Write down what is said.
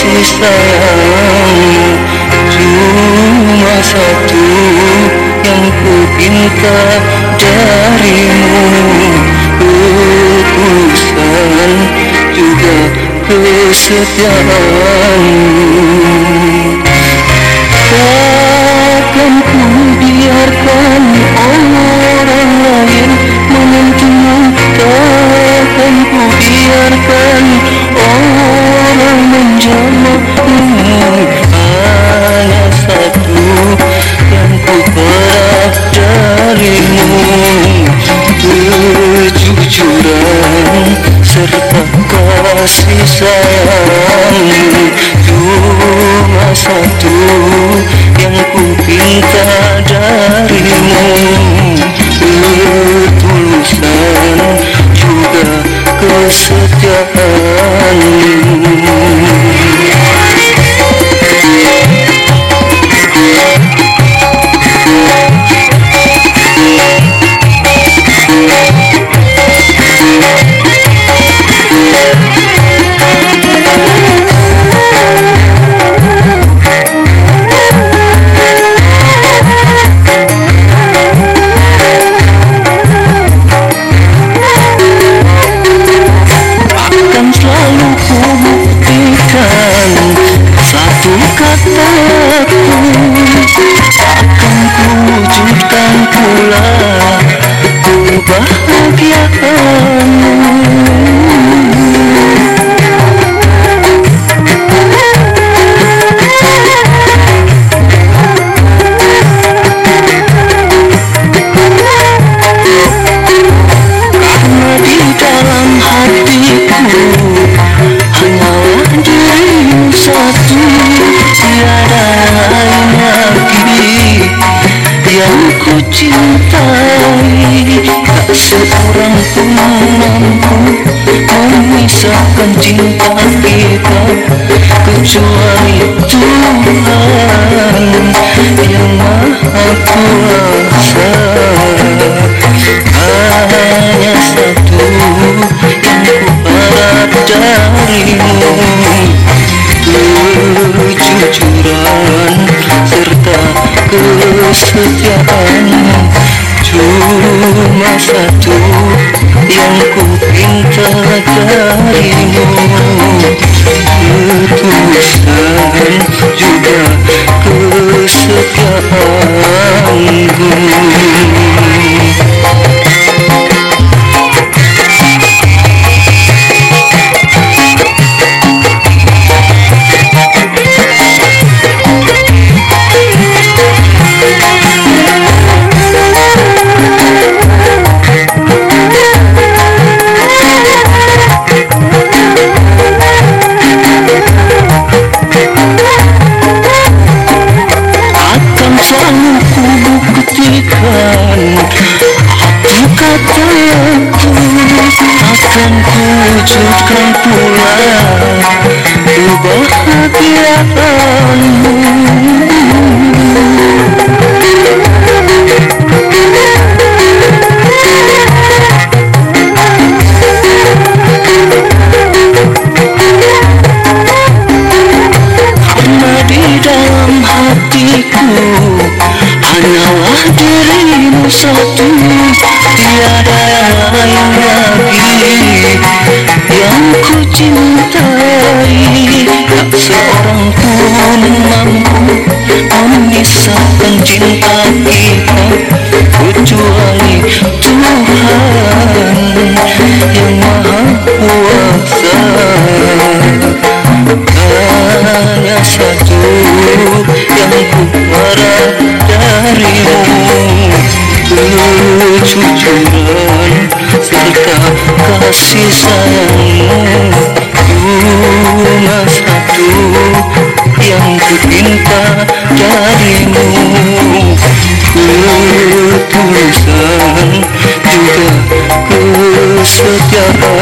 sayang Cuma satu yang ku pinta darimu. Ketulusan juga kesetiaan Takkan ku biarkan orang lain menentumu Takkan ku biarkan orang menjamamu Hanya satu yang ku harap darimu Kejujuran serta kasih. sayang Cuma satu kataku akan ku wujudkan pula kebahagiaanmu cintai Tak seorang pun mampu Memisahkan cinta kita. Kecuali Tuhan Yang maha kuasa kesetiaan Cuma satu yang ku pinta darimu Ketulusan juga kesetiaanmu wujudkan pula Kebahagiaanmu Karena di dalam hatiku Hanyalah dirimu satu Tiada yang lain lagi ku cintai Tak seorang pun mampu Memisahkan cinta kita. Kecuali Tuhan Yang maha kuasa. Hanya satu yang ku harap darimu. Kejujuran serta kasih sayangmu Cuma satu yang ku pinta darimu Ketulusan juga kesetiaan